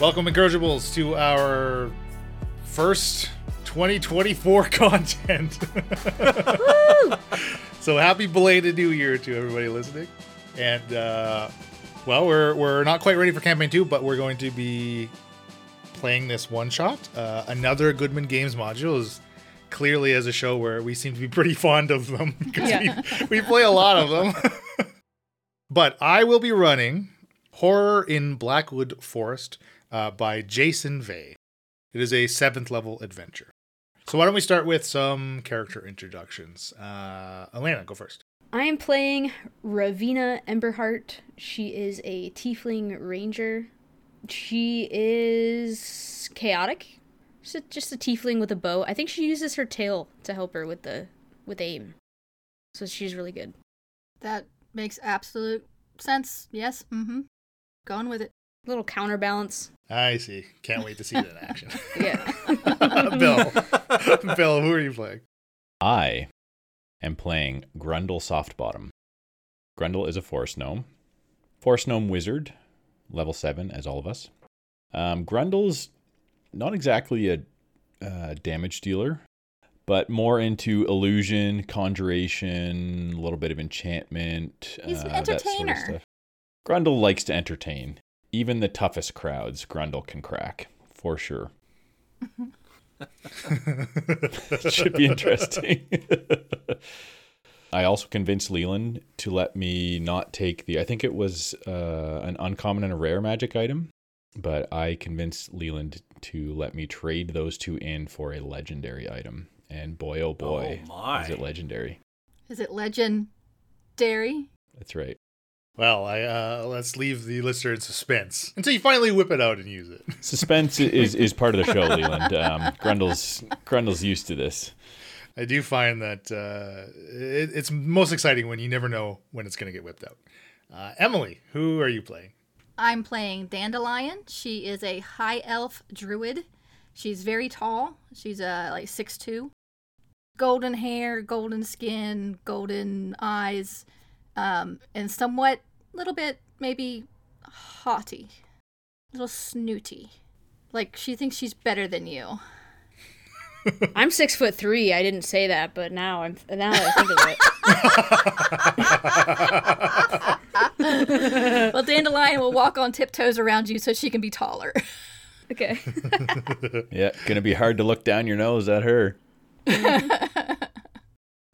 Welcome, Incorrigibles, to our first 2024 content. so happy belated New Year to everybody listening. And uh, well, we're we're not quite ready for campaign two, but we're going to be playing this one shot. Uh, another Goodman Games module is clearly as a show where we seem to be pretty fond of them because Yeah. we, we play a lot of them. but I will be running Horror in Blackwood Forest uh, by Jason Vey. It is a seventh level adventure. So why don't we start with some character introductions? Uh, Elena, go first. I am playing Ravena Emberheart. She is a tiefling ranger. She is chaotic. Just a, just a tiefling with a bow. I think she uses her tail to help her with the with aim. So she's really good. That makes absolute sense. Yes. Mm-hmm. Going with it. Little counterbalance. I see. Can't wait to see that in action. Yeah. Bill, Bill, who are you playing? I am playing Grundle Softbottom. Grundle is a forest gnome. Forest gnome wizard, level 7, as all of us. Um, Grundle's not exactly a uh, damage dealer, but more into illusion, conjuration, a little bit of enchantment. He's an uh, that sort of entertainer. stuff. Grundle likes to entertain. Even the toughest crowds, Grundle can crack, for sure. Should be interesting. I also convinced Leland to let me not take the. I think it was uh, an uncommon and a rare magic item, but I convinced Leland to let me trade those two in for a legendary item. And boy, oh boy, Oh, my. is it legendary! Is it legendary? That's right. Well, I uh, let's leave the listener in suspense until you finally whip it out and use it. Suspense is is part of the show, Leland. Um, Grundle's Grundle's used to this. I do find that uh, it, it's most exciting when you never know when it's going to get whipped out. Uh, Emily, who are you playing? I'm playing Dandelion. She is a high elf druid. She's very tall. She's uh, like six two. Golden hair, golden skin, golden eyes, um, and somewhat, little bit maybe haughty, a little snooty. Like she thinks she's better than you. I'm six foot three. I didn't say that, but now I'm now that I think of it. Well, Dandelion will walk on tiptoes around you so she can be taller. Okay. Yeah, gonna be hard to look down your nose at her.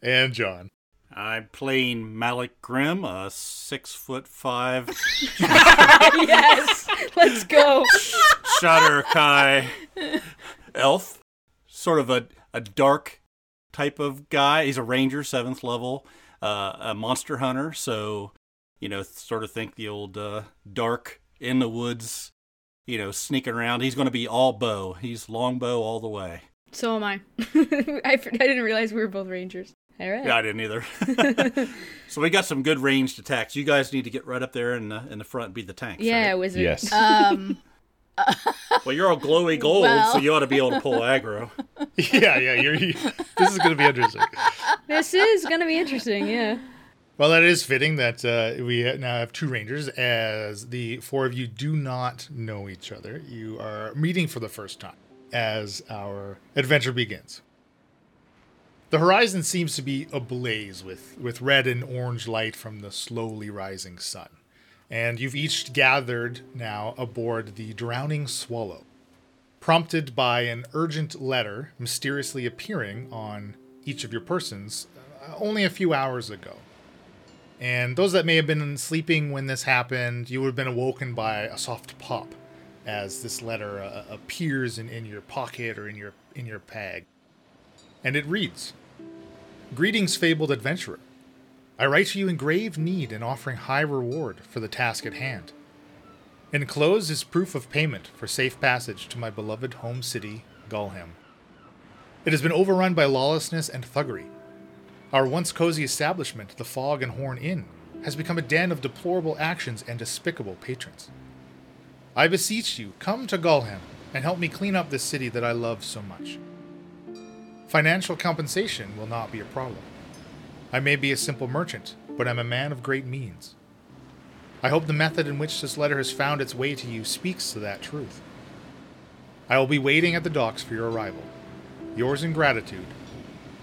And John. I'm playing Malic Grimm, a six foot five yes. Let's go. Shadar-kai elf. Sort of a, a dark type of guy. He's a ranger, seventh level, uh, a monster hunter. So, you know, sort of think the old uh, dark in the woods, you know, sneaking around. He's going to be all bow. He's long bow all the way. So am I. I, I didn't realize we were both rangers. All right. Yeah, I didn't either. so we got some good ranged attacks. You guys need to get right up there in the, in the front and be the tanks. Yeah, right? wizard. Yes. Um, Well, you're all glowy gold, Well. so you ought to be able to pull aggro. yeah, yeah. You're, you, this is going to be interesting. This is gonna be interesting. Yeah. Well, that is fitting that uh, we now have two rangers, as the four of you do not know each other. You are meeting for the first time as our adventure begins. The horizon seems to be ablaze with, with red and orange light from the slowly rising sun. And you've each gathered now aboard the Drowning Swallow, prompted by an urgent letter mysteriously appearing on each of your persons uh, only a few hours ago. And those that may have been sleeping when this happened, you would have been awoken by a soft pop as this letter uh, appears in, in your pocket or in your in your pag. And it reads Greetings, fabled adventurer. I write to you in grave need and offering high reward for the task at hand. Enclosed is proof of payment for safe passage to my beloved home city, Gulham. It has been overrun by lawlessness and thuggery. Our once cozy establishment, the Fog and Horn Inn, has become a den of deplorable actions and despicable patrons. I beseech you, come to Gulham and help me clean up this city that I love so much. Financial compensation will not be a problem. I may be a simple merchant, but I'm a man of great means. I hope the method in which this letter has found its way to you speaks to that truth. I will be waiting at the docks for your arrival. Yours in gratitude,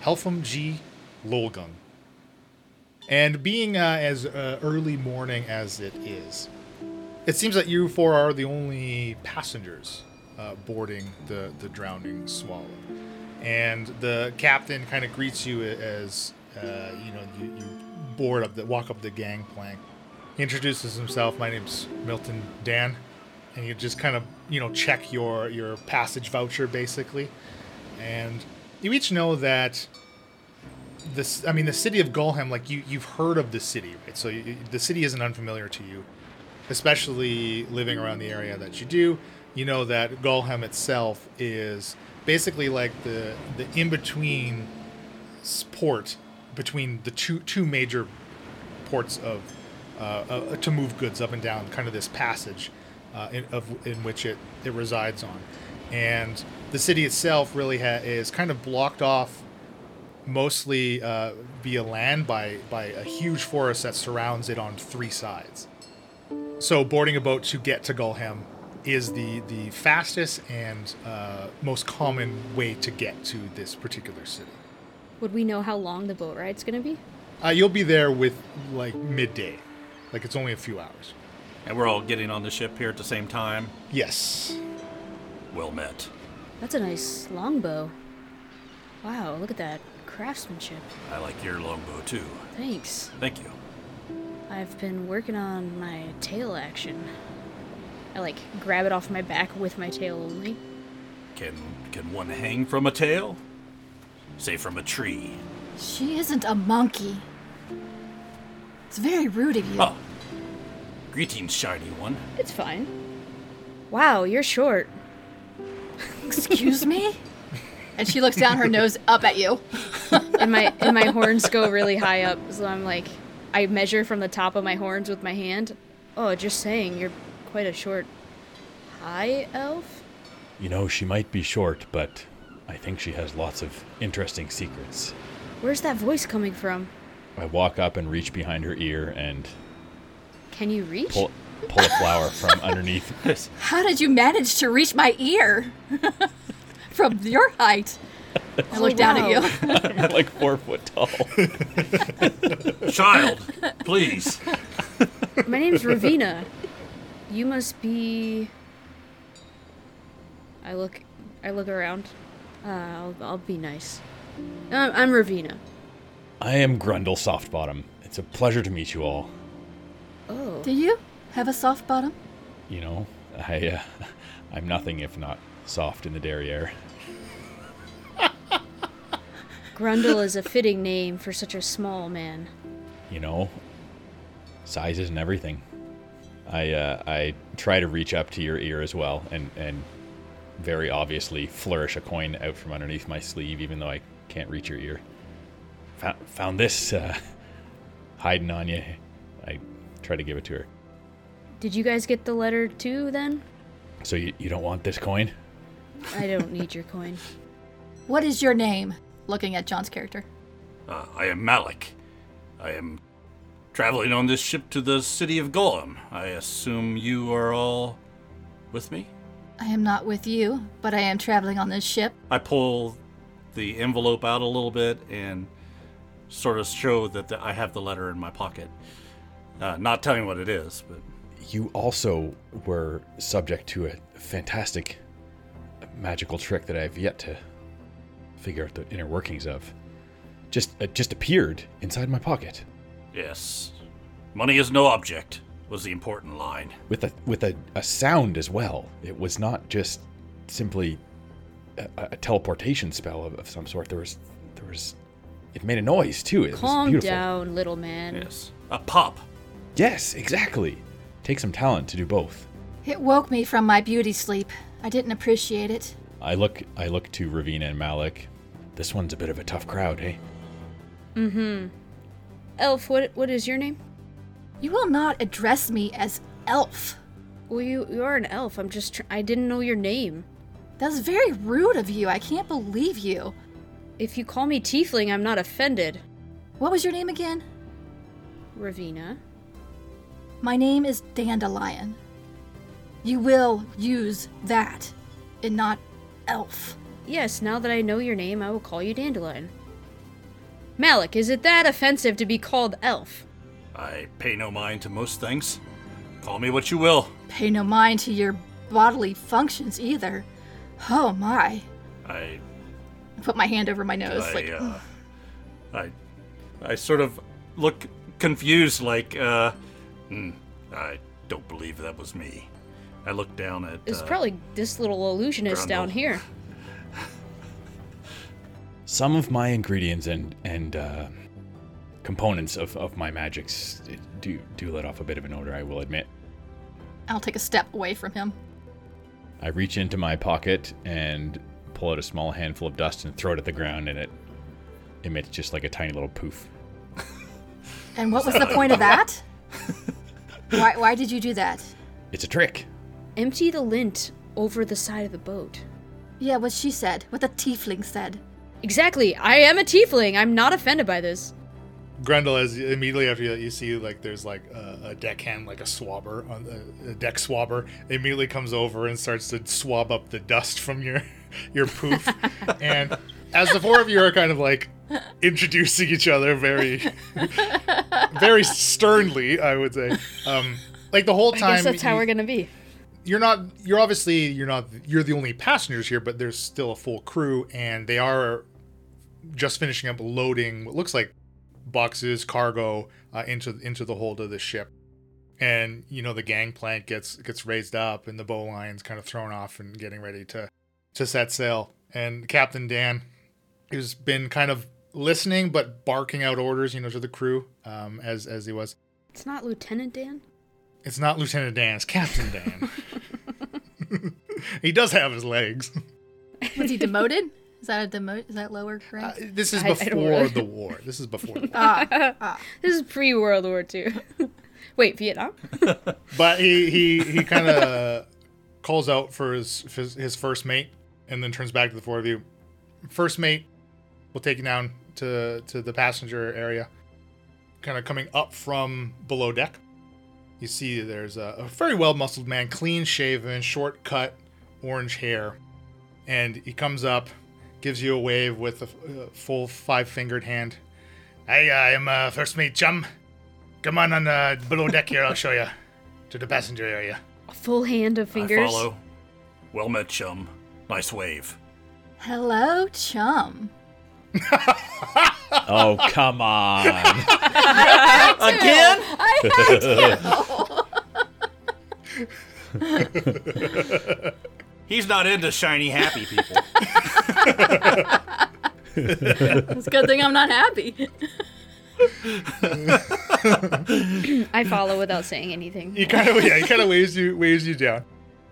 Helpham G. Lolgung. And being uh, as uh, early morning as it is, it seems that you four are the only passengers uh, boarding the, the drowning swallow. And the captain kind of greets you as uh, you know you, you board up the walk up the gangplank. He introduces himself. My name's Milton Dan, and you just kind of you know check your your passage voucher basically, and you each know that this I mean the city of Golham like you you've heard of the city right so you, the city isn't unfamiliar to you especially living around the area that you do you know that Golham itself is basically like the the in between port between the two two major ports of uh, uh, to move goods up and down kind of this passage uh, in, of in which it it resides on and the city itself really ha- is kind of blocked off mostly uh, via land by by a huge forest that surrounds it on three sides. So boarding a boat to get to Gulham is the the fastest and uh, most common way to get to this particular city. Would we know how long the boat ride's gonna be? Uh, you'll be there with like midday, like it's only a few hours. And we're all getting on the ship here at the same time. Yes. Well met. That's a nice longbow. Wow, look at that craftsmanship. I like your longbow too. Thanks. Thank you. I've been working on my tail action. I like grab it off my back with my tail only. Can can one hang from a tail? Say from a tree. She isn't a monkey. It's very rude of you. Oh. Greetings, shiny one. It's fine. Wow, you're short. Excuse me? And she looks down her nose up at you. and my and my horns go really high up, so I'm like I measure from the top of my horns with my hand. Oh, just saying, you're quite a short high elf. You know, she might be short, but I think she has lots of interesting secrets. Where's that voice coming from? I walk up and reach behind her ear and Can you reach? pull pull a flower from underneath. This. How did you manage to reach my ear? From your height. I look Oh, down wow. at you. I'm like four foot tall. Child, please. My name's Ravena. You must be. I look. I look around. Uh, I'll, I'll be nice. I'm, I'm Ravena. I am Grundle Softbottom. It's a pleasure to meet you all. Oh. Do you have a soft bottom? You know, I uh, I'm nothing if not soft in the derriere. Grundle is a fitting name for such a small man. You know, size isn't everything. I uh, I try to reach up to your ear as well, and and very obviously flourish a coin out from underneath my sleeve, even though I can't reach your ear. Found, found this uh, hiding on you. I try to give it to her. Did you guys get the letter too then? So you, you don't want this coin? I don't need your coin. What is your name? Looking at John's character. Uh, I am Malic. I am traveling on this ship to the city of Golem. I assume you are all with me? I am not with you, but I am traveling on this ship. I pull the envelope out a little bit and sort of show that the, I have the letter in my pocket. Uh, not telling what it is, but You also were subject to a fantastic magical trick that I've yet to figure out the inner workings of. Just uh, just appeared inside my pocket yes. Money is no object, was the important line. with a with a, a sound as well. It was not just simply a, a teleportation spell of, of some sort. There was there was it made a noise too. It was Calm beautiful. down, little man. Yes. A pop. Yes, exactly. Take some talent to do both. It woke me from my beauty sleep. I didn't appreciate it. I look I look to Ravena and Malic. This one's a bit of a tough crowd, eh? Elf, what what is your name? You will not address me as elf. Well, you you are an elf. I'm just tr- I didn't know your name. That's very rude of you. I can't believe you. If you call me Tiefling, I'm not offended. What was your name again? Ravena. My name is Dandelion. You will use that. and not elf. Yes, now that I know your name, I will call you Dandelion. Malic, is it that offensive to be called elf? I pay no mind to most things. Call me what you will. Pay no mind to your bodily functions either. Oh my. I put my hand over my nose, I, like, uh, I, I sort of look confused, like, uh, hmm, I don't believe that was me. I look down at. It's uh, probably this little illusionist down here. Some of my ingredients and and uh, components of, of my magics do do let off a bit of an odor. I will admit. I'll take a step away from him. I reach into my pocket and pull out a small handful of dust and throw it at the ground, and it emits just like a tiny little poof. And what was the point of that? why, why did you do that? It's a trick. Empty the lint over the side of the boat. Yeah, what she said, what the tiefling said. Exactly. I am a tiefling. I'm not offended by this. Grundle, as immediately after you, you see like there's like a, a deckhand, like a swabber on the a deck swabber, immediately comes over and starts to swab up the dust from your your poof. and as the four of you are kind of like introducing each other very very sternly, I would say. Um, like the whole I time, guess that's how you- we're gonna be. you're not you're obviously you're not you're the only passengers here but there's still a full crew and they are just finishing up loading what looks like boxes cargo uh, into into the hold of the ship and you know the gangplank gets gets raised up and the bow lines kind of thrown off and getting ready to to set sail and captain dan who's been kind of listening but barking out orders you know to the crew um, as as he was It's not Lieutenant Dan. it's not Lieutenant Dan, it's Captain Dan. he does have his legs. Was he demoted? Is that a demote? Is that lower Uh, this is I- I before the war. This is before the war. ah, ah. This is pre World War II. Wait, Vietnam? But he he, he kind of calls out for his, his his first mate and then turns back to the four of you. First mate will take you down to to the passenger area. Kind of coming up from below deck. You see there's a, a very well muscled man, clean shaven, short cut, orange hair. And he comes up, gives you a wave with a, f- a full five fingered hand. Hey, I am uh, first mate Chum. Come on on uh, below deck here, I'll show you to the passenger area. A full hand of fingers. I follow. Well met, chum. Nice wave. Hello, chum. Oh come on! Again? He's not into shiny, happy people. It's a good thing I'm not happy. I follow without saying anything. He kind of yeah, he kind of waves you waves you down,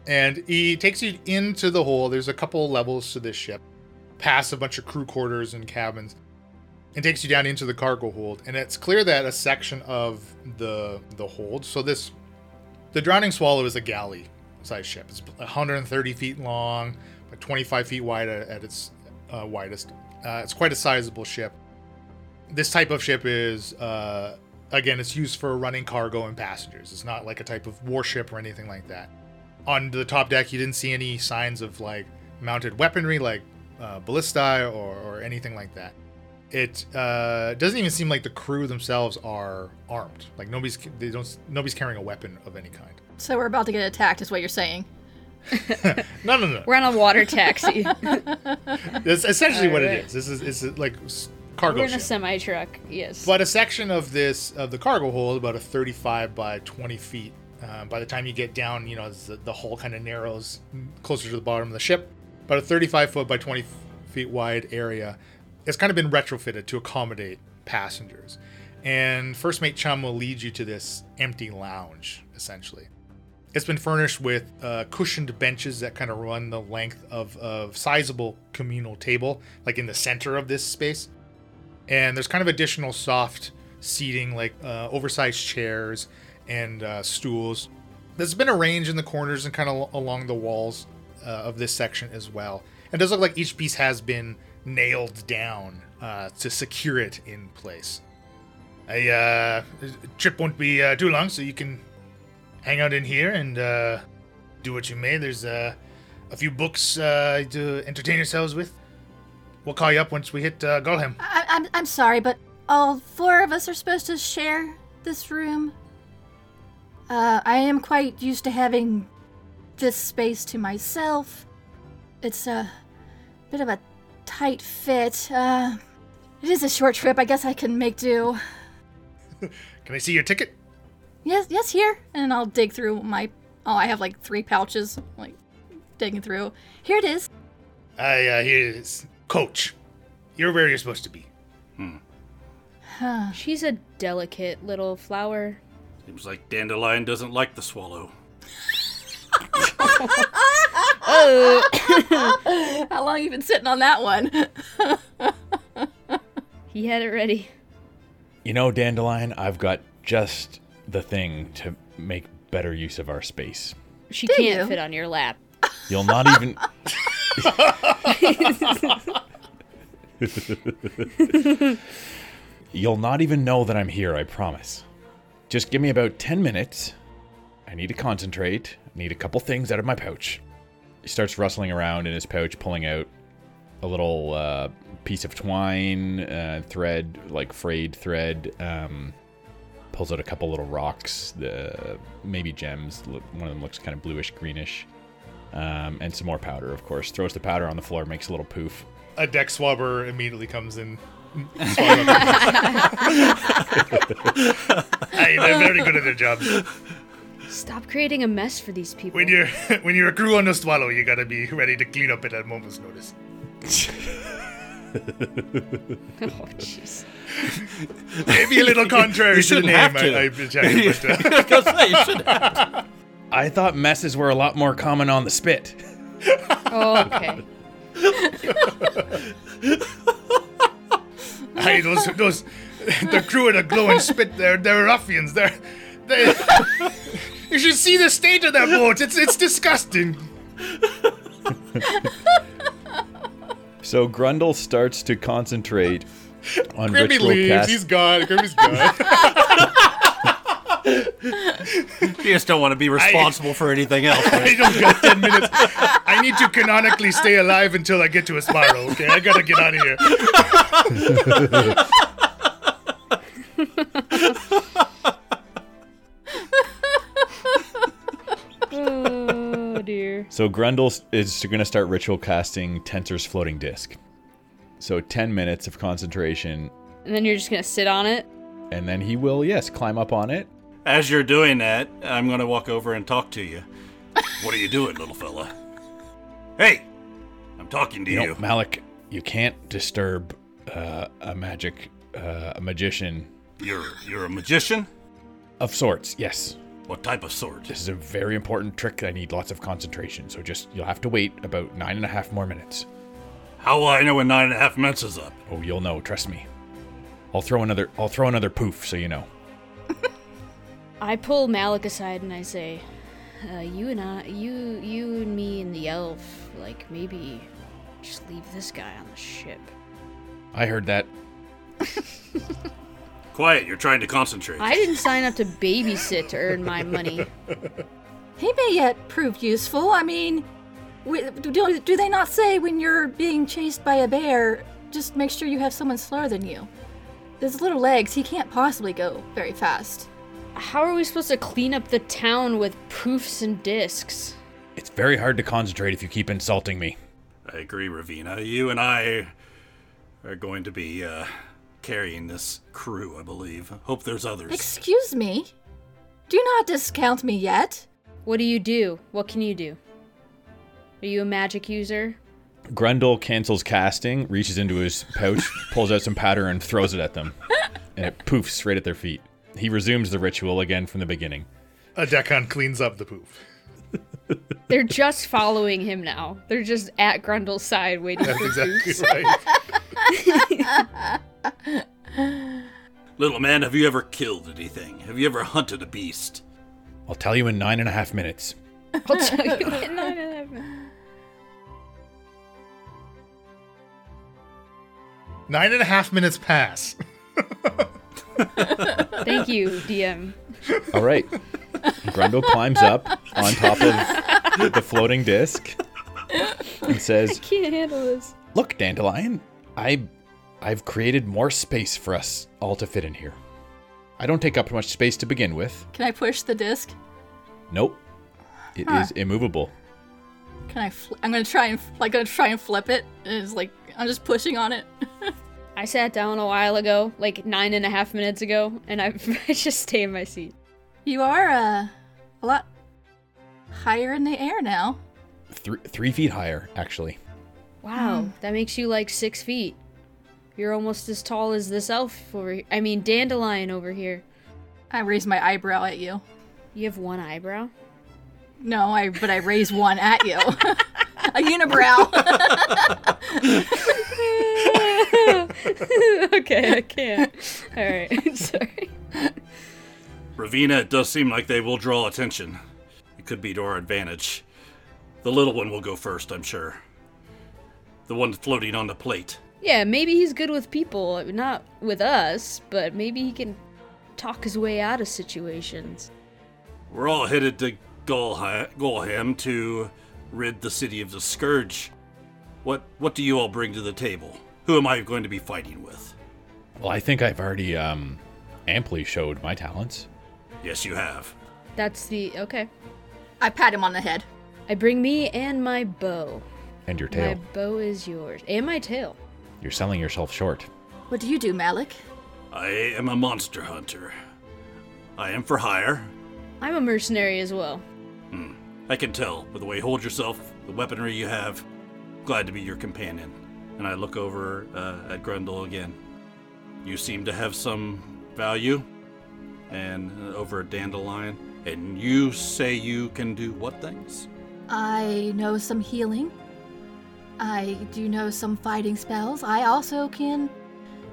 and he takes you into the hole. There's a couple levels to this ship, past a bunch of crew quarters and cabins, and takes you down into the cargo hold. And it's clear that a section of the the hold. So this, the Drowning Swallow is a galley sized ship. It's 130 feet long, but 25 feet wide at, its uh, widest. Uh, it's quite a sizable ship. This type of ship is, uh, again, it's used for running cargo and passengers. It's not like a type of warship or anything like that. On the top deck, you didn't see any signs of like mounted weaponry, like uh, ballistae or, or anything like that. It uh, doesn't even seem like the crew themselves are armed. Like nobody's they don't nobody's carrying a weapon of any kind. So we're about to get attacked, is what you're saying. No, no, no. We're on a water taxi. That's essentially what it Alright. is. This is it's like cargo We're in a semi truck. Yes. But a section of this of the cargo hold, about a 35 by 20 feet. Uh, by the time you get down, you know the, the hull kind of narrows closer to the bottom of the ship. About a 35 foot by 20 feet wide area. It's kind of been retrofitted to accommodate passengers. And first mate Chum will lead you to this empty lounge, essentially. It's been furnished with uh, cushioned benches that kind of run the length of a sizable communal table, like in the center of this space. And there's kind of additional soft seating like uh, oversized chairs and uh, stools. There's been arranged in the corners and kind of along the walls uh, of this section as well. It does look like each piece has been nailed down uh, to secure it in place. A uh, trip won't be uh, too long so you can hang out in here and uh, do what you may there's a, a few books uh, to entertain yourselves with. We'll call you up once we hit uh, Golhem. I, I'm I'm sorry, but all four of us are supposed to share this room. Uh, I am quite used to having this space to myself. It's a bit of a tight fit. Uh, it is a short trip. I guess I can make do. Can I see your ticket? Yes, yes, here. And I'll dig through my. Oh, I have like three pouches, like digging through. Here it is. I uh, here's Coach. You're where you're supposed to be. Hmm. Huh. She's a delicate little flower. Seems like Dandelion doesn't like the swallow. How long you been sitting on that one? He had it ready. You know, Dandelion, I've got just the thing to make better use of our space. She Do can't you? fit on your lap. You'll not even. You'll not even know that I'm here, I promise. Just give me about 10 minutes. I need to concentrate. I need a couple things out of my pouch. He starts rustling around in his pouch, pulling out a little uh, piece of twine, uh, thread, like frayed thread. Um, pulls out a couple little rocks, the maybe gems. One of them looks kind of bluish greenish um, and some more powder, of course. Throws the powder on the floor, makes a little poof. A deck swabber immediately comes in. Hey, they're very good at their job. Stop creating a mess for these people. When you're when you're a crew on the swallow, you gotta be ready to clean up at a moment's notice. oh, jeez. Maybe a little contrary you to the shouldn't name. have to. I, I checked, but, uh, I was gonna say, you should I thought messes were a lot more common on the spit. Oh, okay. Hey, those those the crew of the glowing spit. They're they're ruffians. They're they. you should see the state of that boat. It's it's disgusting. So Grundle starts to concentrate on Grimmy ritual leaves. cast. He's gone. Grimmy's gone. You just don't want to be responsible for anything else. I don't got ten minutes. I need to canonically stay alive until I get to Asmaro. Okay, I gotta get out of here. So Grundle is going to start ritual casting Tenser's floating disc. So 10 minutes of concentration, And then you're just gonna sit on it? and then he will, yes, climb up on it. As you're doing that, I'm gonna walk over and talk to you. What are you doing, little fella? Hey, I'm talking to You you. know, Malic, you can't disturb uh, a magic, uh, a magician You're you're a magician. of sorts. Yes, What type of sword? this is a very important trick. I need lots of concentration. So just you'll have to wait about nine and a half more minutes. How will I know when nine and a half minutes is up? Oh, you'll know. Trust me. I'll throw another. I'll throw another poof, so you know. I pull Malic aside and I say, uh, "You and I, you, you and me and the elf, like maybe just leave this guy on the ship." I heard that. Quiet. You're trying to concentrate. I didn't sign up to babysit to earn my money. He may yet prove useful. I mean, wi- do, do they not say when you're being chased by a bear, just make sure you have someone slower than you? His little legs, he can't possibly go very fast. How are we supposed to clean up the town with poofs and discs? It's very hard to concentrate if you keep insulting me. I agree, Ravena. You and I are going to be uh, carrying this crew, I believe. Hope there's others. Excuse me? Do not discount me yet. What do you do? What can you do? Are you a magic user? Grundle cancels casting, reaches into his pouch, pulls out some powder, and throws it at them. And it poofs right at their feet. He resumes the ritual again from the beginning. A deckhand cleans up the poof. They're just following him now. They're just at Grundle's side waiting That's for exactly poofs. right. Little man, have you ever killed anything? Have you ever hunted a beast? I'll tell you in nine and a half minutes. I'll tell you. No, no, no, no. Nine and a half minutes pass. Thank you, DM. All right. Grundle climbs up on top of the floating disc. and says, Can't handle this. "Look, Dandelion, I, I've created more space for us all to fit in here. I don't take up much space to begin with. Can I push the disc? Nope, it is Huh. immovable. Can I? Fl- I'm gonna try and like gonna try and flip it. And it's like I'm just pushing on it. I sat down a while ago, like nine and a half minutes ago, and I, I just stay in my seat. You are uh, a lot higher in the air now. Three, three feet higher, actually. Wow, that makes you like six feet. You're almost as tall as this elf over here. I mean, dandelion over here. I raise my eyebrow at you. You have one eyebrow? No, I but I raise one at you. a unibrow. okay, I can't. All right, sorry. Ravena, it does seem like they will draw attention. It could be to our advantage. The little one will go first, I'm sure. The one floating on the plate. Yeah, maybe he's good with people, not with us, but maybe he can talk his way out of situations. We're all headed to Golha- Golham to rid the city of the Scourge. What what do you all bring to the table? Who am I going to be fighting with? Well, I think I've already um, amply showed my talents. Yes, you have. That's the okay. I pat him on the head. I bring me and my bow. And your tail. My bow is yours, and my tail. You're selling yourself short. What do you do, Malic? I am a monster hunter. I am for hire. I'm a mercenary as well. Hmm. I can tell by the way you hold yourself, the weaponry you have. Glad to be your companion. And I look over uh, at Grundle again. You seem to have some value. And uh, over a Dandelion. And you say you can do what things? I know some healing. I do know some fighting spells. I also can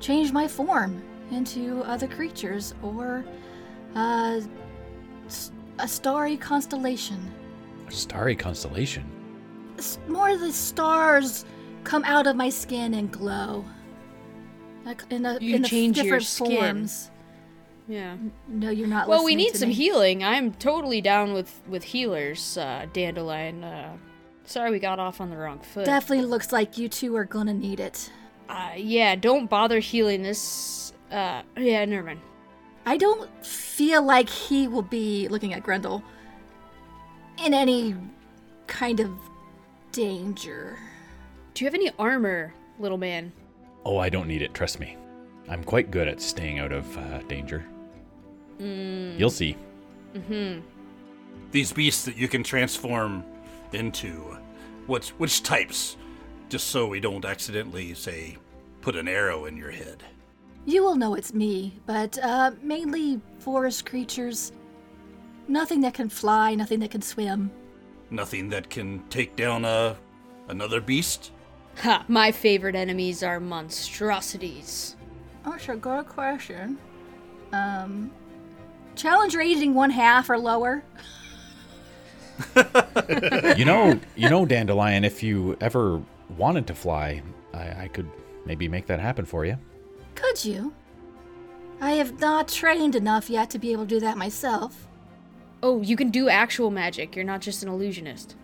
change my form into other creatures or uh, s- a starry constellation. A starry constellation. S- More of the stars come out of my skin and glow. Like in a, You in a change your different skin. forms. Yeah. No, you're not. Well, we need to some me. healing. I'm totally down with with healers, uh, Dandelion. Uh, sorry, we got off on the wrong foot. Definitely looks like you two are gonna need it. uh, yeah, don't bother healing this. Uh, yeah, never mind. I don't feel like he will be looking at Grundle in any kind of danger. Do you have any armor, little man? Oh, I don't need it, trust me. I'm quite good at staying out of uh, danger. You'll see. These beasts that you can transform into. Which, which types? Just so we don't accidentally, say, put an arrow in your head. You will know it's me, but uh, mainly forest creatures. Nothing that can fly, nothing that can swim. Nothing that can take down a another beast? Ha! My favorite enemies are monstrosities. Oh, sure. Good question. Um, challenge rating one half or lower. you know, you know, Dandelion. If you ever wanted to fly, I, I could maybe make that happen for you. Could you? I have not trained enough yet to be able to do that myself. Oh, you can do actual magic. You're not just an illusionist.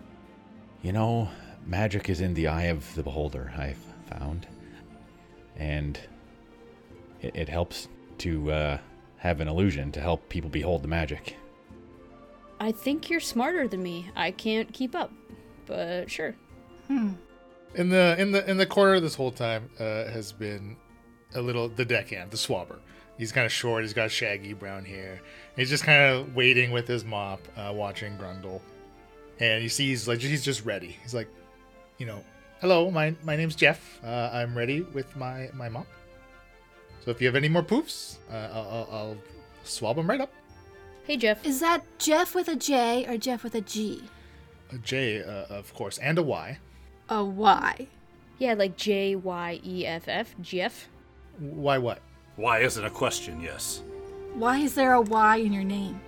You know, magic is in the eye of the beholder. I've found, and it, it helps to uh, have an illusion to help people behold the magic. I think you're smarter than me. I can't keep up, but sure. In the in the in the corner this whole time uh, has been a little the deckhand, the swabber. He's kind of short. He's got shaggy brown hair. He's just kind of waiting with his mop, uh, watching Grundle, and you see he's like he's just ready. He's like, you know, hello, my my name's Jeff. Uh, I'm ready with my my mop. So if you have any more poofs, uh, I'll, I'll, I'll swab them right up. Hey, Jeff. Is that Jeff with a J or Jeff with a G? A J, uh, of course, and a Y. A Y. Yeah, like J Y E F F. Jeff. Why what? Why isn't a question, yes. Why is there a Y in your name?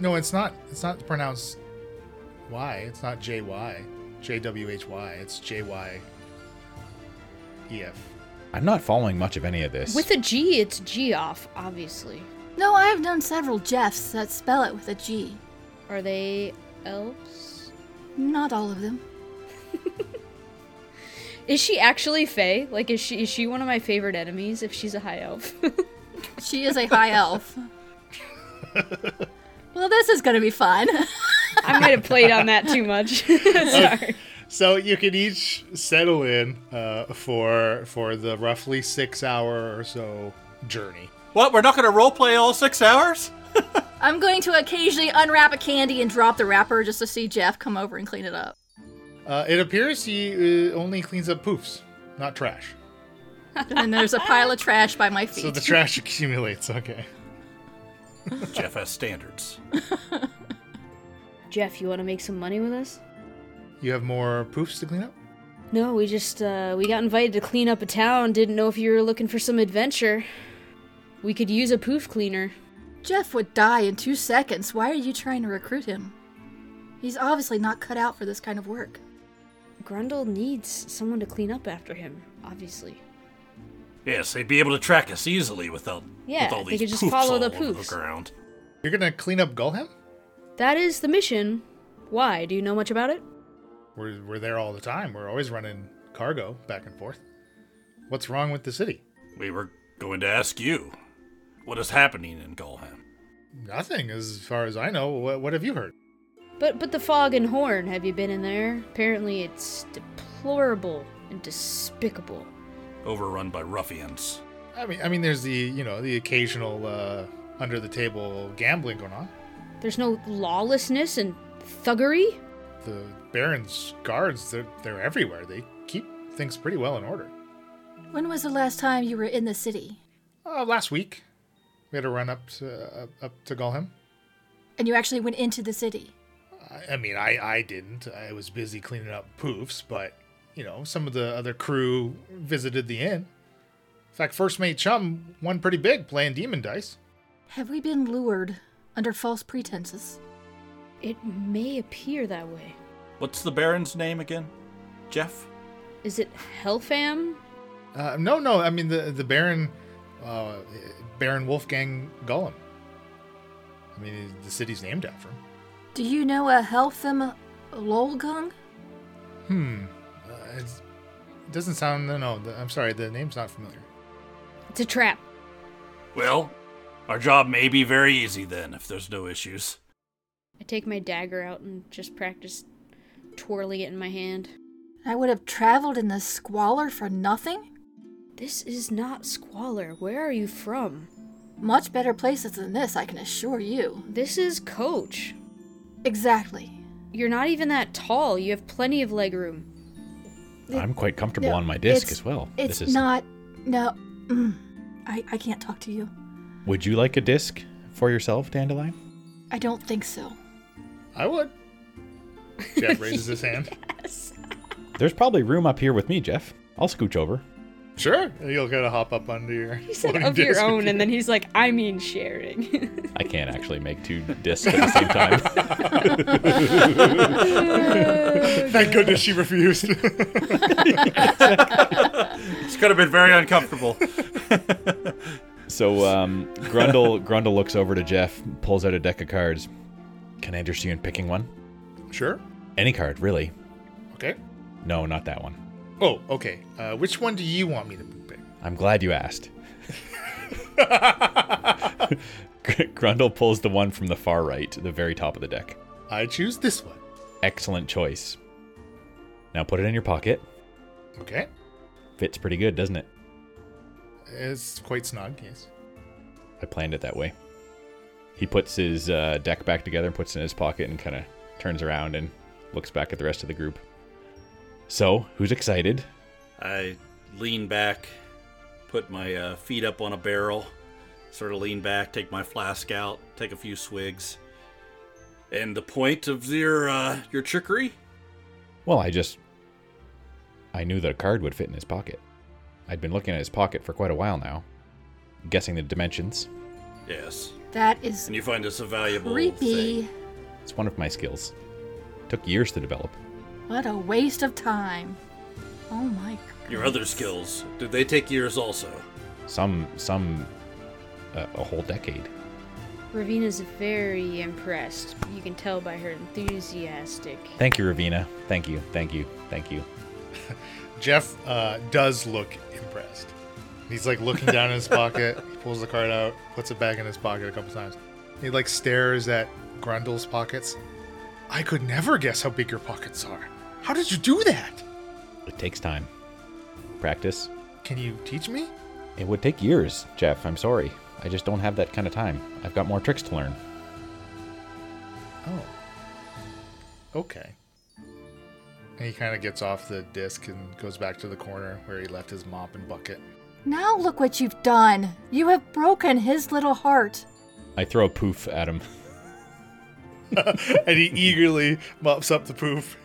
No, it's not. It's not pronounced Y. It's not J Y. J W H Y. It's J Y E F. I'm not following much of any of this. With a G, it's G off, obviously. No, I have known several Jeffs that spell it with a G. Are they elves? Not all of them. Is she actually Fae? Like, is she is she one of my favorite enemies? If she's a high elf, She is a high elf. well, this is going to be fun. I might have played on that too much. Uh, Sorry. So you can each settle in uh, for for the roughly six hour or so journey. What? We're not going to roleplay all six hours? I'm going to occasionally unwrap a candy and drop the wrapper just to see Jeff come over and clean it up. Uh, it appears he uh, only cleans up poofs, not trash. And then there's a pile of trash by my feet. So the trash accumulates. Okay. Jeff has standards. Jeff, you want to make some money with us? You have more poofs to clean up. No, we just uh, we got invited to clean up a town. Didn't know if you were looking for some adventure. We could use a poof cleaner. Jeff would die in two seconds. Why are you trying to recruit him? He's obviously not cut out for this kind of work. Grundle needs someone to clean up after him, obviously. Yes, they'd be able to track us easily without Yeah, with all they could just poofs follow all the over poofs. the ground. You're gonna clean up Gulham. That is the mission. Why? Do you know much about it? We're we're there all the time. We're always running cargo back and forth. What's wrong with the city? We were going to ask you, what is happening in Gulham? Nothing, as far as I know. What, what have you heard? But but the fog and horn, have you been in there? Apparently it's deplorable and despicable. Overrun by ruffians. I mean, I mean, there's the you know the occasional uh, under the table gambling going on. There's no lawlessness and thuggery? The Baron's guards, they're they're everywhere. They keep things pretty well in order. When was the last time you were in the city? Uh, last week, we had a run up to uh, up to Gulham. And you actually went into the city? I, I mean, I I didn't. I was busy cleaning up poofs, but you know, some of the other crew visited the inn. In fact, first mate Chum won pretty big playing demon dice. Have we been lured under false pretenses? It may appear that way. What's the Baron's name again? Jeff? Is it Hellfam? Uh, no, no. I mean the the Baron, uh, Baron Wolfgang Gollum. I mean the city's named after him. Do you know a Helfim Lolgung? Hmm. Uh, it's, it doesn't sound. No, no. The, I'm sorry. The name's not familiar. It's a trap. Well, our job may be very easy then, if there's no issues. I take my dagger out and just practice twirling it in my hand. I would have traveled in the squalor for nothing? This is not squalor. Where are you from? Much better places than this, I can assure you. This is Coach. Exactly. You're not even that tall. You have plenty of leg room. I'm quite comfortable No, on my disc as well. It's this is. not. No. Mm. I, I can't talk to you. Would you like a disc for yourself, Dandelion? I don't think so. I would. Jeff raises his hand. There's probably room up here with me, Jeff. I'll scooch over. Sure. You'll kind of hop up under your. He said of your own, and then he's like, I mean sharing. I can't actually make two discs at the same time. Thank goodness she refused. It's gonna have been very uncomfortable. so um, Grundle Grundle looks over to Jeff, pulls out a deck of cards. Can I interest you in picking one? Sure. Any card, really. Okay. No, not that one. Oh, okay. Uh, which one do you want me to pick? I'm glad you asked. Grundle pulls the one from the far right, the very top of the deck. I choose this one. Excellent choice. Now put it in your pocket. Okay. Fits pretty good, doesn't it? It's quite snug, yes. I planned it that way. He puts his uh, deck back together and puts it in his pocket and kind of turns around and looks back at the rest of the group. So, who's excited? I lean back, put my uh, feet up on a barrel, sort of lean back, take my flask out, take a few swigs. And the point of your uh, your trickery? Well, I just. I knew that a card would fit in his pocket. I'd been looking at his pocket for quite a while now, guessing the dimensions. Yes. That is And you find this a valuable creepy. thing. It's one of my skills. Took years to develop. What a waste of time. Oh my god. Your other skills, did they take years also? Some, some, uh, a whole decade. Ravena's very impressed. You can tell by her enthusiastic. Thank you, Ravena. Thank you, thank you, thank you. Jeff uh, does look impressed. He's like looking down in his pocket. He pulls the card out, puts it back in his pocket a couple times. He like stares at Grundle's pockets. I could never guess how big your pockets are. How did you do that? It takes time. Practice. Can you teach me? It would take years, Jeff. I'm sorry. I just don't have that kind of time. I've got more tricks to learn. Oh. Okay. And he kind of gets off the disc and goes back to the corner where he left his mop and bucket. Now look what you've done. You have broken his little heart. I throw a poof at him. and he eagerly mops up the poof.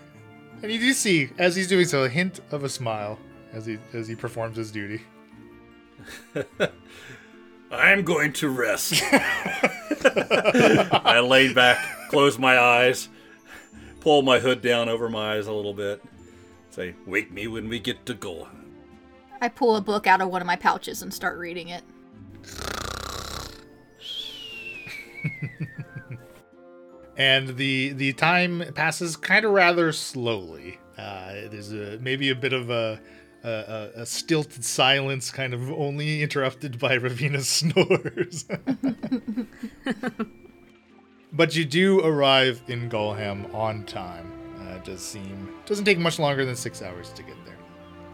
And you do see, as he's doing so, a hint of a smile as he as he performs his duty. I'm going to rest. I lay back, close my eyes, pull my hood down over my eyes a little bit. Say, wake me when we get to goal. I pull a book out of one of my pouches and start reading it. And the the time passes kind of rather slowly. Uh, there's a maybe a bit of a, a a stilted silence, kind of only interrupted by Ravena's snores. but you do arrive in Golham on time. Uh, it does seem doesn't take much longer than six hours to get there.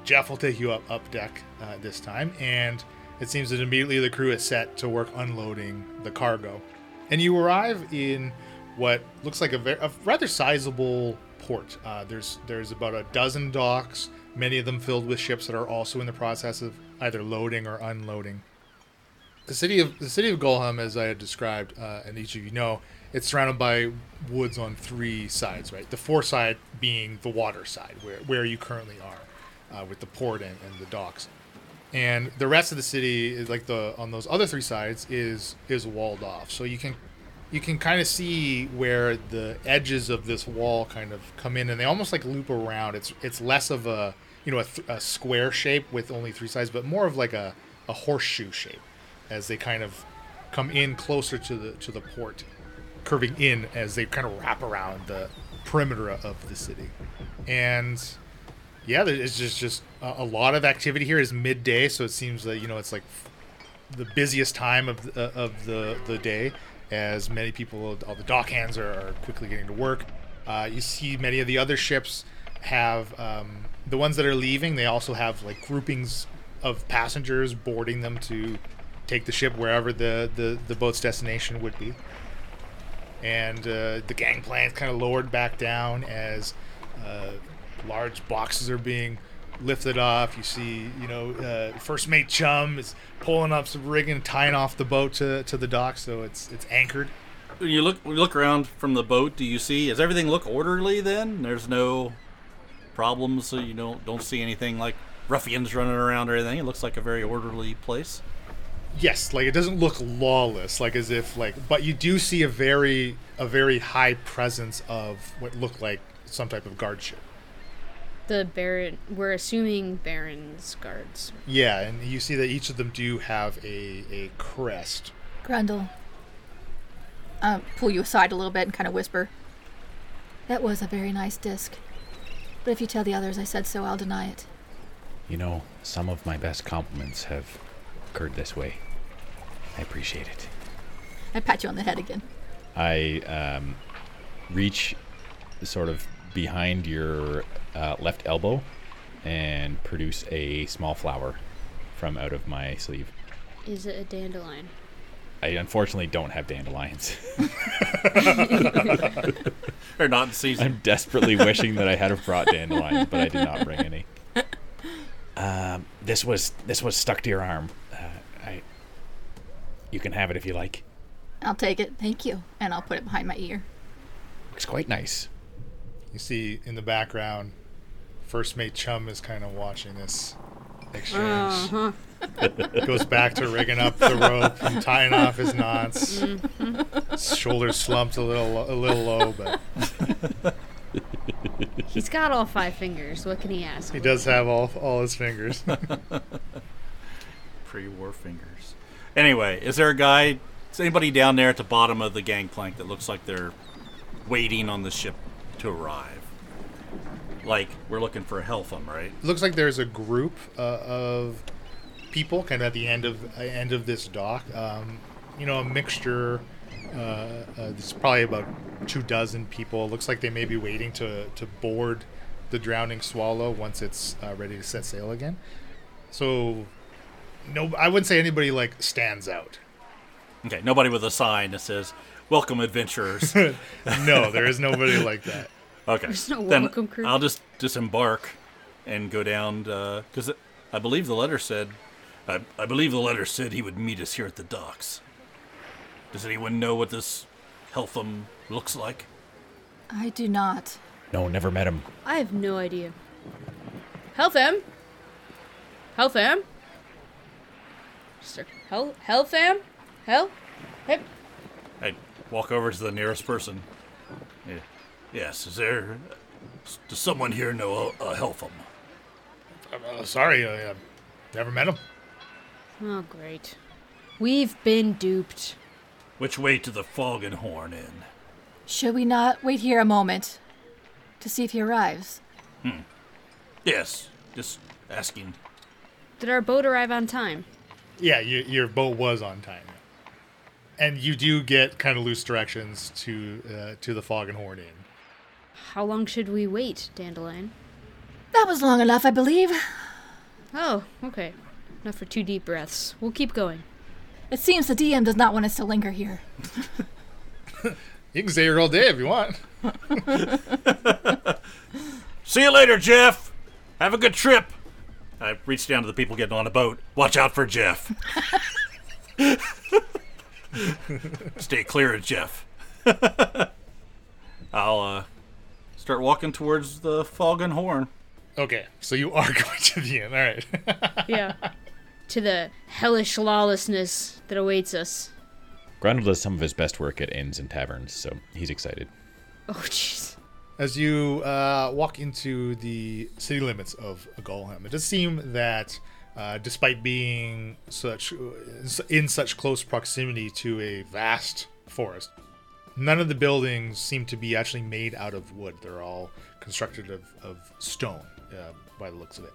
Jeff will take you up up deck uh, this time, and it seems that immediately the crew is set to work unloading the cargo. And you arrive in what looks like a, very, a rather sizable port. Uh, there's there's about a dozen docks, many of them filled with ships that are also in the process of either loading or unloading. The city of the city of Golham, as I had described, uh, and each of you know, it's surrounded by woods on three sides. Right, the fore side being the water side, where where you currently are, uh, with the port and, and the docks and the rest of the city is like the on those other three sides is is walled off so you can you can kind of see where the edges of this wall kind of come in and they almost like loop around. It's it's less of a you know a, th- a square shape with only three sides but more of like a, a horseshoe shape as they kind of come in closer to the to the port curving in as they kind of wrap around the perimeter of the city. And yeah, it's just just a lot of activity here. Is midday, so it seems that you know it's like the busiest time of the, of the the day, as many people, all the dock hands are, are quickly getting to work. Uh, you see many of the other ships have um, the ones that are leaving. They also have like groupings of passengers boarding them to take the ship wherever the the, the boat's destination would be. And uh, the gangplank's kind of lowered back down as uh, large boxes are being lifted off. You see, you know, uh, first mate Chum is pulling up some rigging, tying off the boat to, to the dock, so it's it's anchored. When you look when you look around from the boat, do you see? Does everything look orderly? Then there's no problems. So you don't don't see anything like ruffians running around or anything. It looks like a very orderly place. Yes, like it doesn't look lawless, like as if like, but you do see a very a very high presence of what looked like some type of guard ship the Baron. We're assuming Baron's guards. Yeah, and you see that each of them do have a a crest. Grundle, um, pull you aside a little bit and kind of whisper. That was a very nice disc, but if you tell the others I said so, I'll deny it. You know, some of my best compliments have occurred this way. I appreciate it. I pat you on the head again. I um, reach sort of behind your uh, left elbow and produce a small flower from out of my sleeve. Is it a dandelion? I unfortunately don't have dandelions. They're not in season. I'm desperately wishing that I had have brought dandelions, but I did not bring any. Um, this was this was stuck to your arm. Uh, I. You can have it if you like. I'll take it, thank you, and I'll put it behind my ear. Looks quite nice. You see in the background, first mate Chum is kind of watching this exchange. Uh-huh. Goes back to rigging up the rope and tying off his knots. Mm-hmm. His shoulders slumped a little, a little low, but he's got all five fingers. What can he ask? He does have all all his fingers. Pre-war fingers. Anyway, is there a guy? Is anybody down there at the bottom of the gangplank that looks like they're waiting on the ship to arrive. like we're looking for a Helpham, right? looks like there's a group uh, of people kind of at the end of uh, end of this dock. Um, you know, a mixture. Uh, uh, there's probably about two dozen people. Looks like they may be waiting to to board the drowning swallow once it's uh, ready to set sail again. So, no, I wouldn't say anybody like stands out. Okay, nobody with a sign that says "Welcome, adventurers." No, there is nobody like that. Okay, There's no then welcome crew. I'll just disembark and go down uh, because I believe the letter said. I, I believe the letter said he would meet us here at the docks. Does anyone know what this Helpham looks like? I do not. No, never met him. I have no idea. Helfam? Helfam? Sir, Hel Helfam? Hel? Hey, I walk over to the nearest person. Yeah. Yes, is there? Does someone here know a, a Helpham? Uh, sorry, I uh, never met him. Oh, great. We've been duped. Which way to the Fog and Horn Inn? Should we not wait here a moment to see if he arrives? Hmm. Yes, just asking. Did our boat arrive on time? Yeah, you, your boat was on time, and you do get kind of loose directions to uh, to the Fog and Horn Inn. How long should we wait, Dandelion? That was long enough, I believe. Oh, okay. Enough for two deep breaths. We'll keep going. It seems the DM does not want us to linger here. You can stay here all day if you want. See you later, Jeff. Have a good trip. I reach down to the people getting on a boat. Watch out for Jeff. Stay clear of Jeff. I'll uh, start walking towards the Fog and Horn. Okay, so you are going to the inn. All right. Yeah. to the hellish lawlessness that awaits us. Grundle does some of his best work at inns and taverns, so he's excited. Oh, jeez. As you uh, walk into the city limits of Golham, it does seem that, uh, despite being such in such close proximity to a vast forest, none of the buildings seem to be actually made out of wood. They're all constructed of, of stone, uh, by the looks of it.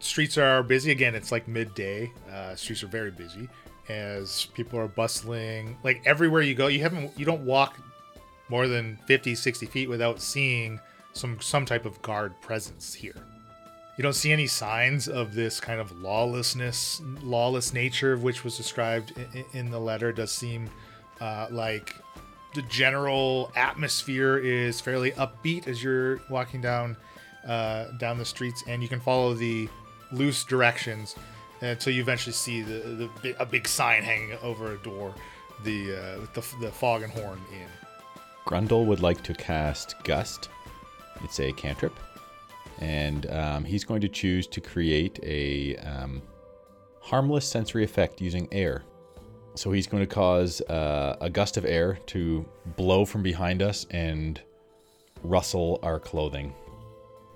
Streets are busy. Again, it's like midday. Uh, streets are very busy as people are bustling. Like everywhere you go, you haven't you don't walk more than 50 60 feet without seeing some some type of guard presence here you don't see any signs of this kind of lawlessness lawless nature of which was described in, in the letter it does seem uh, like the general atmosphere is fairly upbeat as you're walking down uh, down the streets and you can follow the loose directions until you eventually see the, the a big sign hanging over a door the uh, the, the fog and horn inn Grundle would like to cast Gust. It's a cantrip. And um, he's going to choose to create a um, harmless sensory effect using air. So he's going to cause uh, a gust of air to blow from behind us and rustle our clothing.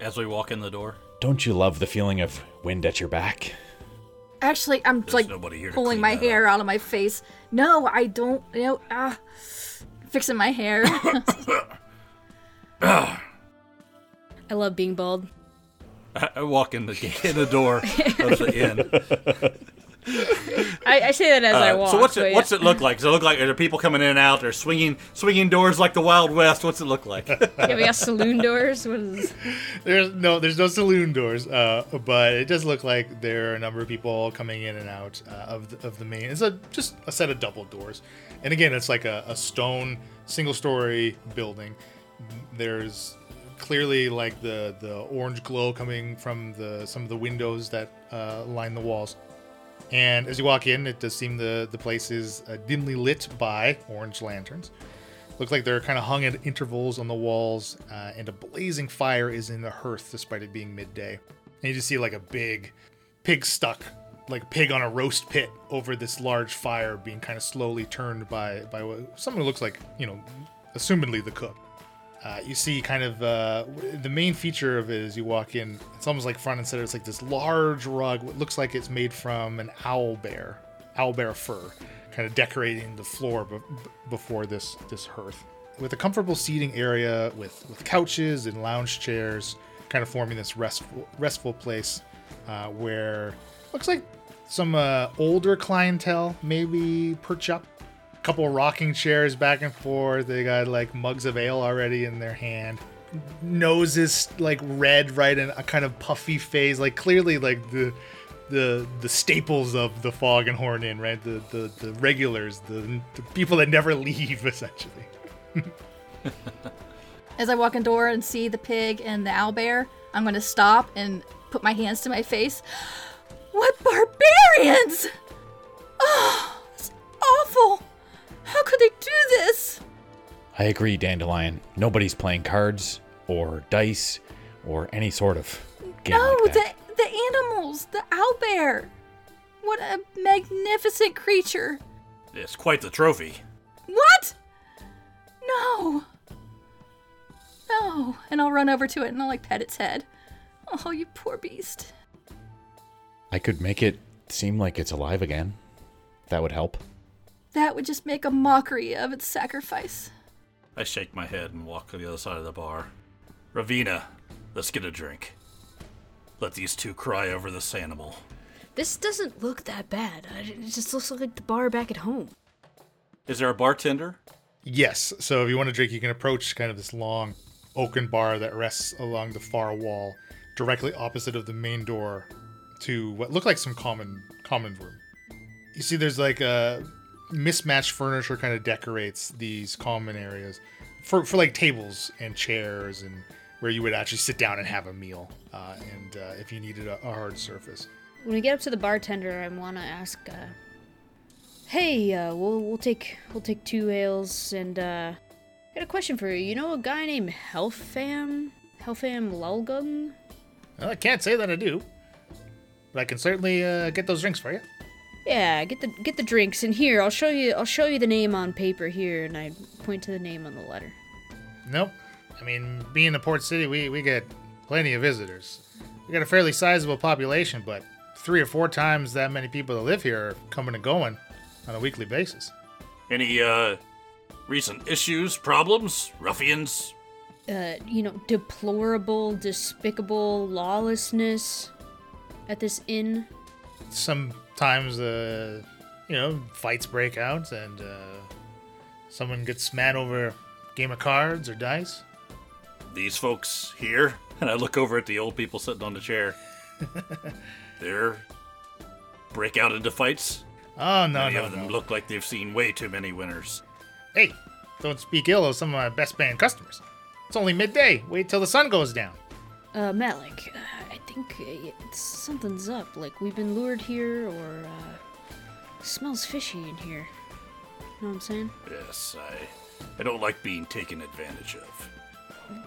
As we walk in the door, Don't you love the feeling of wind at your back? Actually, I'm There's like nobody here pulling my that hair out of my face. No, I don't. You know, ah, fixing my hair. I love being bald. I, I walk in the in the door of the inn. I, I say that as I Uh, walk. so what's but it yeah. what's it look like? Does it look like are there people coming in and out? They're swinging swinging doors like the Wild West. What's it look like? Yeah, we got saloon doors. What is? There's no, there's no saloon doors, uh, but it does look like there are a number of people coming in and out uh, of the, of the main. It's a just a set of double doors, and again, it's like a, a stone single story building. There's clearly like the the orange glow coming from the some of the windows that uh, line the walls. And as you walk in, it does seem the the place is uh, dimly lit by orange lanterns. Looks like they're kind of hung at intervals on the walls, uh, and a blazing fire is in the hearth despite it being midday. And you just see like a big pig stuck, like a pig on a roast pit over this large fire being kind of slowly turned by by someone who looks like you know, assumedly the cook. Uh, you see kind of uh, the main feature of it as you walk in. It's almost like front and center. It's like this large rug. What looks like it's made from an owl bear, owl bear fur, kind of decorating the floor before this this hearth. With a comfortable seating area with with couches and lounge chairs kind of forming this restful restful place uh, where looks like some uh, older clientele maybe perch up. Couple rocking chairs back and forth. They got like mugs of ale already in their hand. Noses like red, right, and a kind of puffy face, like clearly like the the the staples of the fog and horn inn, right? The the, the regulars, the, the people that never leave, essentially. As I walk in door and see the pig and the owl bear, I'm going to stop and put my hands to my face. What barbarians! Oh, it's awful. How could they do this? I agree, Dandelion. Nobody's playing cards or dice or any sort of game no, like that. the the animals, the owlbear. What a magnificent creature. It's quite the trophy. What? No. No. And I'll run over to it and I'll like pet its head. Oh, you poor beast. I could make it seem like it's alive again. That would help. That would just make a mockery of its sacrifice. I shake my head and walk to the other side of the bar. Ravena, let's get a drink. Let these two cry over this animal. This doesn't look that bad. It just looks like the bar back at home. Is there a bartender? Yes. So if you want to drink, you can approach kind of this long oaken bar that rests along the far wall, directly opposite of the main door to what look like some common common room. You see, there's like a mismatched furniture kind of decorates these common areas for for like tables and chairs and where you would actually sit down and have a meal. Uh, and uh, if you needed a, a hard surface. When we get up to the bartender, I want to ask, uh, "Hey, uh, we'll we'll take we'll take two ales and uh, I got a question for you. You know a guy named Helfam, Helfam Lulgung? Well, I can't say that I do, but I can certainly uh, get those drinks for you. Yeah, get the get the drinks in here I'll show you I'll show you the name on paper here and I point to the name on the letter. Nope. I mean, being a port city, we, we get plenty of visitors. We got a fairly sizable population, but three or four times that many people that live here are coming and going on a weekly basis. Any, uh, recent issues, problems, ruffians? Uh, you know, deplorable, despicable lawlessness at this inn. Sometimes, uh, you know, fights break out and uh, someone gets mad over a game of cards or dice. These folks here? And I look over at the old people sitting on the chair. They're break out into fights. Oh, no, Many no, of them no. look like they've seen way too many winners. Hey, don't speak ill of some of my best paying customers. It's only midday. Wait till the sun goes down. Uh, Malic, uh, I think it's, something's up. Like we've been lured here, or uh, smells fishy in here. You know what I'm saying? Yes, I I don't like being taken advantage of.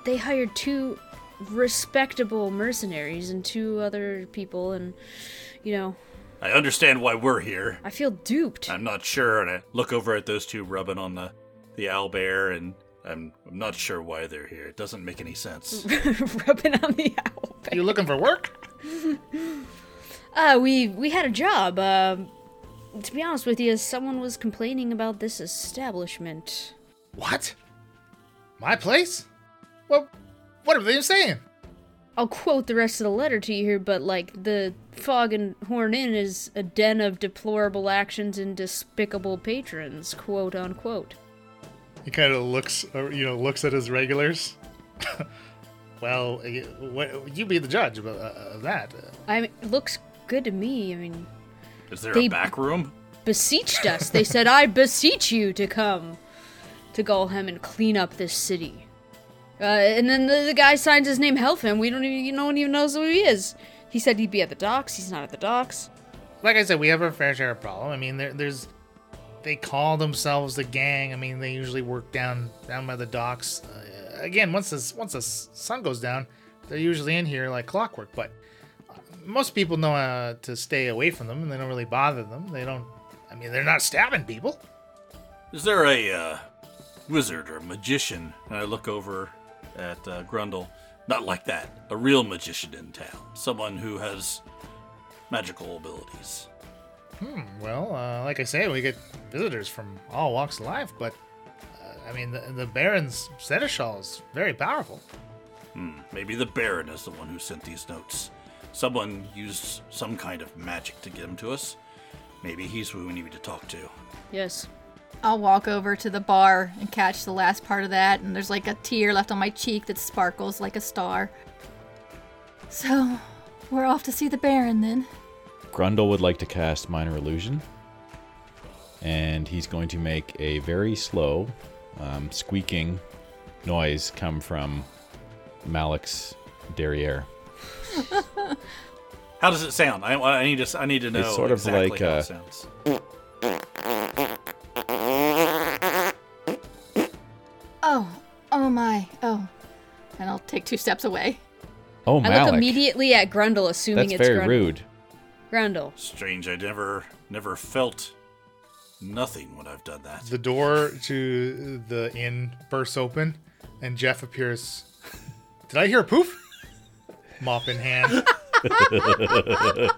They hired two respectable mercenaries and two other people, and you know, I understand why we're here. I feel duped. I'm not sure, and I look over at those two rubbing on the the owlbear, and I'm I'm not sure why they're here. It doesn't make any sense. Rubbing on the owl. You looking for work? Uh, we we had a job. Uh, to be honest with you, someone was complaining about this establishment. What? My place? Well, what are they saying? I'll quote the rest of the letter to you here, but like the Fog and Horn Inn is a den of deplorable actions and despicable patrons, quote unquote. He kind of looks, uh, you know, looks at his regulars. well, what, you be the judge of, uh, that. Uh, I mean, it looks good to me. I mean, Is there They- a back room? beseeched us. They said, "I beseech you to come to Golhem and clean up this city." Uh, and then the, the guy signs his name Helfin. We don't even, no one even knows who he is. He said he'd be at the docks. He's not at the docks. like I said, we have our fair share of problem. I mean, there, there's, they call themselves the gang. I mean, they usually work down down by the docks. Uh, again, once the once the sun goes down, they're usually in here like clockwork. But most people know uh, to stay away from them, and they don't really bother them. They don't. I mean, they're not stabbing people. Is there a uh, wizard or magician? And I look over at uh, Grundle. Not like that. A real magician in town. Someone who has magical abilities. Well, uh, like I say, we get visitors from all walks of life, but uh, I mean, the, the Baron's seneschal is very powerful. Hmm, maybe the Baron is the one who sent these notes. Someone used some kind of magic to get them to us. Maybe he's who we need to talk to. Yes. I'll walk over to the bar and catch the last part of that, and there's like a tear left on my cheek that sparkles like a star. So, we're off to see the Baron then. Grundle would like to cast Minor Illusion. And he's going to make a very slow, um, squeaking noise come from Malic's derriere. How does it sound? I, I need to. I need to know. It's sort of exactly like, how uh, it sounds. Oh, oh my, oh. And I'll take two steps away. Oh, I look immediately at Grundle, assuming That's it's very Grundle. rude. Grundle. Strange. I never, never felt nothing when I've done that. The door to the inn bursts open, and Jeff appears. Did I hear a poof? Mop in hand.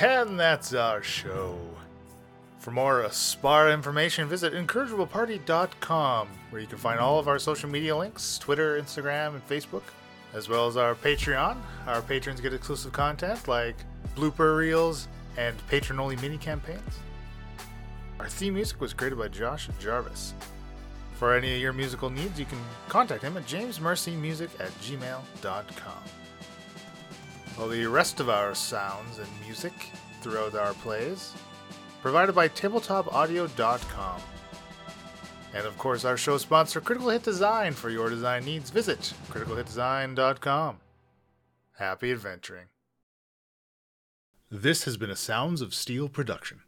and that's our show. For more Aspara information, visit incorrigibleparty.com, where you can find all of our social media links Twitter, Instagram, and Facebook, as well as our Patreon. Our patrons get exclusive content like blooper reels and patron only mini campaigns. Our theme music was created by Josh Jarvis. For any of your musical needs, you can contact him at jamesmercymusic at gmail.com. All the rest of our sounds and music throughout our plays provided by tabletopaudio.com. And of course, our show sponsor, Critical Hit Design. For your design needs, visit criticalhitdesign.com. Happy adventuring. This has been a Sounds of Steel production.